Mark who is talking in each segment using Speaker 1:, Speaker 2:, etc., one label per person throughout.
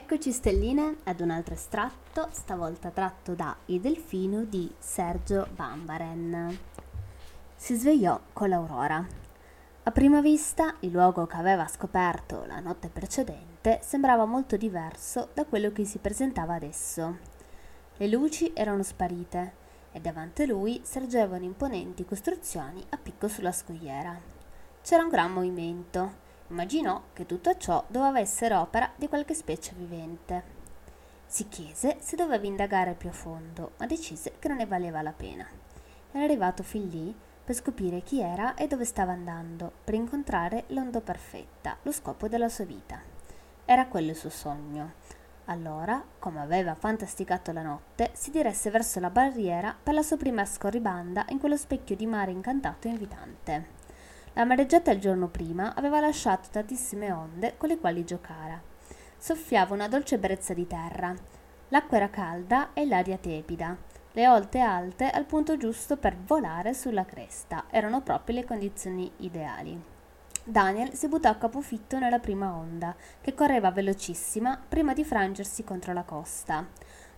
Speaker 1: Eccoci stelline ad un altro estratto, stavolta tratto da I Delfino di Sergio Bambaren. Si svegliò con l'aurora. A prima vista il luogo che aveva scoperto la notte precedente sembrava molto diverso da quello che si presentava adesso. Le luci erano sparite e davanti a lui sorgevano imponenti costruzioni a picco sulla scogliera. C'era un gran movimento. Immaginò che tutto ciò doveva essere opera di qualche specie vivente. Si chiese se doveva indagare più a fondo, ma decise che non ne valeva la pena. Era arrivato fin lì per scoprire chi era e dove stava andando, per incontrare l'ondo perfetta, lo scopo della sua vita. Era quello il suo sogno. Allora, come aveva fantasticato la notte, si diresse verso la barriera per la sua prima scorribanda in quello specchio di mare incantato e invitante. La mareggiata il giorno prima aveva lasciato tantissime onde con le quali giocare. Soffiava una dolce brezza di terra. L'acqua era calda e l'aria tepida. Le olte alte al punto giusto per volare sulla cresta. Erano proprio le condizioni ideali. Daniel si buttò a capofitto nella prima onda, che correva velocissima prima di frangersi contro la costa.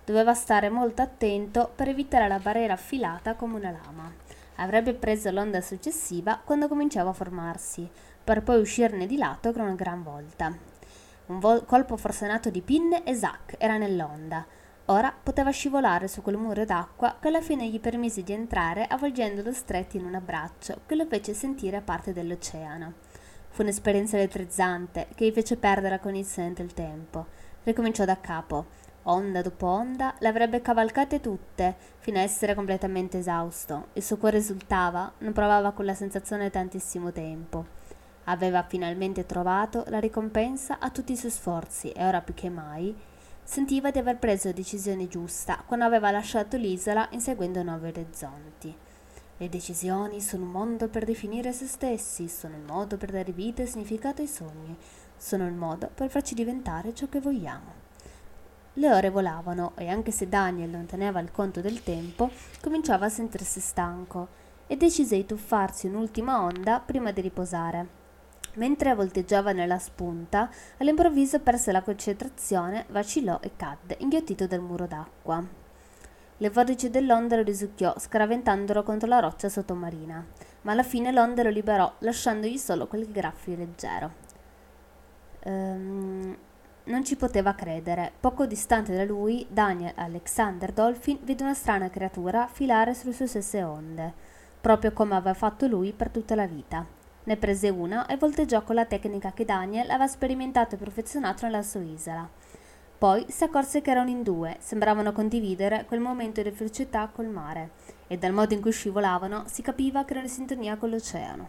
Speaker 1: Doveva stare molto attento per evitare la barriera affilata come una lama. Avrebbe preso l'onda successiva quando cominciava a formarsi, per poi uscirne di lato con una gran volta. Un vol- colpo forsenato di pinne e Zack era nell'onda. Ora poteva scivolare su quel muro d'acqua che alla fine gli permise di entrare avvolgendolo stretto in un abbraccio che lo fece sentire parte dell'oceano. Fu un'esperienza elettrizzante che gli fece perdere la cognizione del tempo. Ricominciò da capo. Onda dopo onda le avrebbe cavalcate tutte, fino a essere completamente esausto. Il suo cuore esultava, non provava quella sensazione tantissimo tempo. Aveva finalmente trovato la ricompensa a tutti i suoi sforzi e ora più che mai sentiva di aver preso la decisione giusta quando aveva lasciato l'isola inseguendo nuovi orizzonti. Le decisioni sono un modo per definire se stessi, sono il modo per dare vita e significato ai sogni, sono il modo per farci diventare ciò che vogliamo. Le ore volavano e anche se Daniel non teneva il conto del tempo, cominciava a sentirsi stanco e decise di tuffarsi un'ultima onda prima di riposare. Mentre volteggiava nella spunta, all'improvviso perse la concentrazione, vacillò e cadde, inghiottito dal muro d'acqua. Le vortici dell'onda lo risucchiò, scaraventandolo contro la roccia sottomarina, ma alla fine l'onda lo liberò, lasciandogli solo quel graffio leggero. Ehm, non ci poteva credere. Poco distante da lui, Daniel Alexander Dolphin vide una strana creatura filare sulle sue stesse onde, proprio come aveva fatto lui per tutta la vita. Ne prese una e volteggiò con la tecnica che Daniel aveva sperimentato e perfezionato nella sua isola. Poi si accorse che erano in due, sembravano condividere quel momento di felicità col mare, e dal modo in cui scivolavano si capiva che erano in sintonia con l'oceano.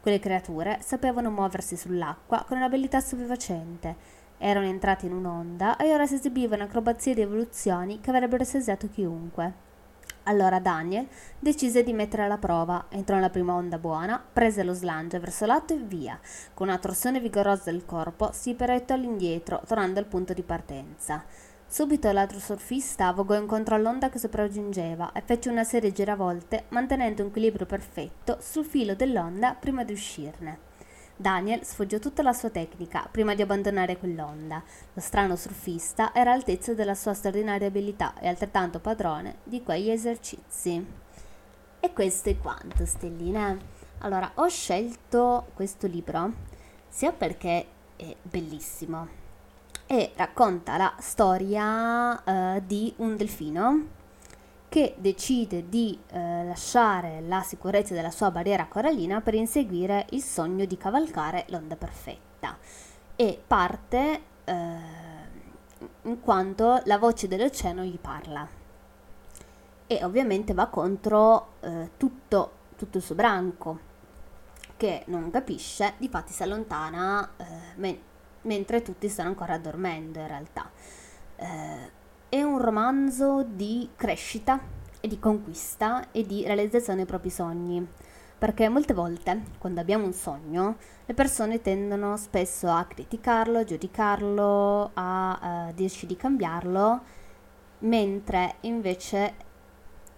Speaker 1: Quelle creature sapevano muoversi sull'acqua con un'abilità stupefacente, erano entrati in un'onda e ora si esibivano acrobazie di evoluzioni che avrebbero esasiato chiunque. Allora Daniel decise di mettere alla prova, entrò nella prima onda buona, prese lo slancio verso l'alto e via. Con una torsione vigorosa del corpo si perettò all'indietro, tornando al punto di partenza. Subito l'altro surfista vogò incontro all'onda che sopraggiungeva e fece una serie di giravolte, mantenendo un equilibrio perfetto sul filo dell'onda prima di uscirne. Daniel sfoggiò tutta la sua tecnica prima di abbandonare quell'onda. Lo strano surfista era all'altezza della sua straordinaria abilità e altrettanto padrone di quegli esercizi. E questo è quanto, stelline. Allora, ho scelto questo libro sia perché è bellissimo e racconta la storia uh, di un delfino che decide di eh, lasciare la sicurezza della sua barriera corallina per inseguire il sogno di cavalcare l'onda perfetta e parte eh, in quanto la voce dell'oceano gli parla e ovviamente va contro eh, tutto, tutto il suo branco che non capisce, difatti si allontana eh, men- mentre tutti stanno ancora dormendo in realtà. Eh, è un romanzo di crescita e di conquista e di realizzazione dei propri sogni. Perché molte volte, quando abbiamo un sogno, le persone tendono spesso a criticarlo, a giudicarlo, a uh, dirci di cambiarlo, mentre invece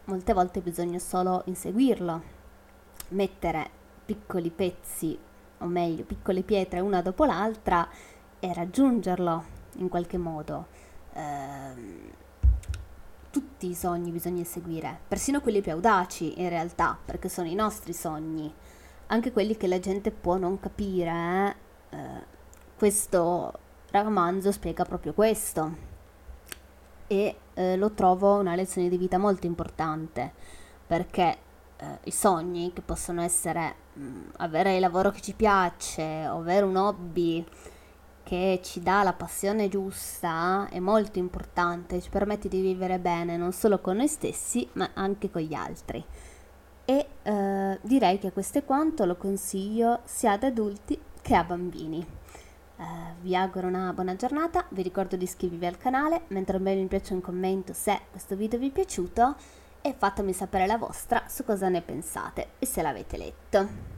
Speaker 1: molte volte bisogna solo inseguirlo, mettere piccoli pezzi, o meglio, piccole pietre una dopo l'altra e raggiungerlo in qualche modo. Eh, tutti i sogni bisogna seguire, persino quelli più audaci in realtà, perché sono i nostri sogni, anche quelli che la gente può non capire. Eh? Eh, questo romanzo spiega proprio questo e eh, lo trovo una lezione di vita molto importante perché eh, i sogni che possono essere mh, mm, avere il lavoro che ci piace, avere un hobby, che ci dà la passione giusta è molto importante, ci permette di vivere bene non solo con noi stessi ma anche con gli altri. E eh, direi che questo è quanto, lo consiglio sia ad adulti che a bambini. Eh, vi auguro una buona giornata, vi ricordo di iscrivervi al canale, mentre me mi piace un commento se questo video vi è piaciuto e fatemi sapere la vostra su cosa ne pensate e se l'avete letto.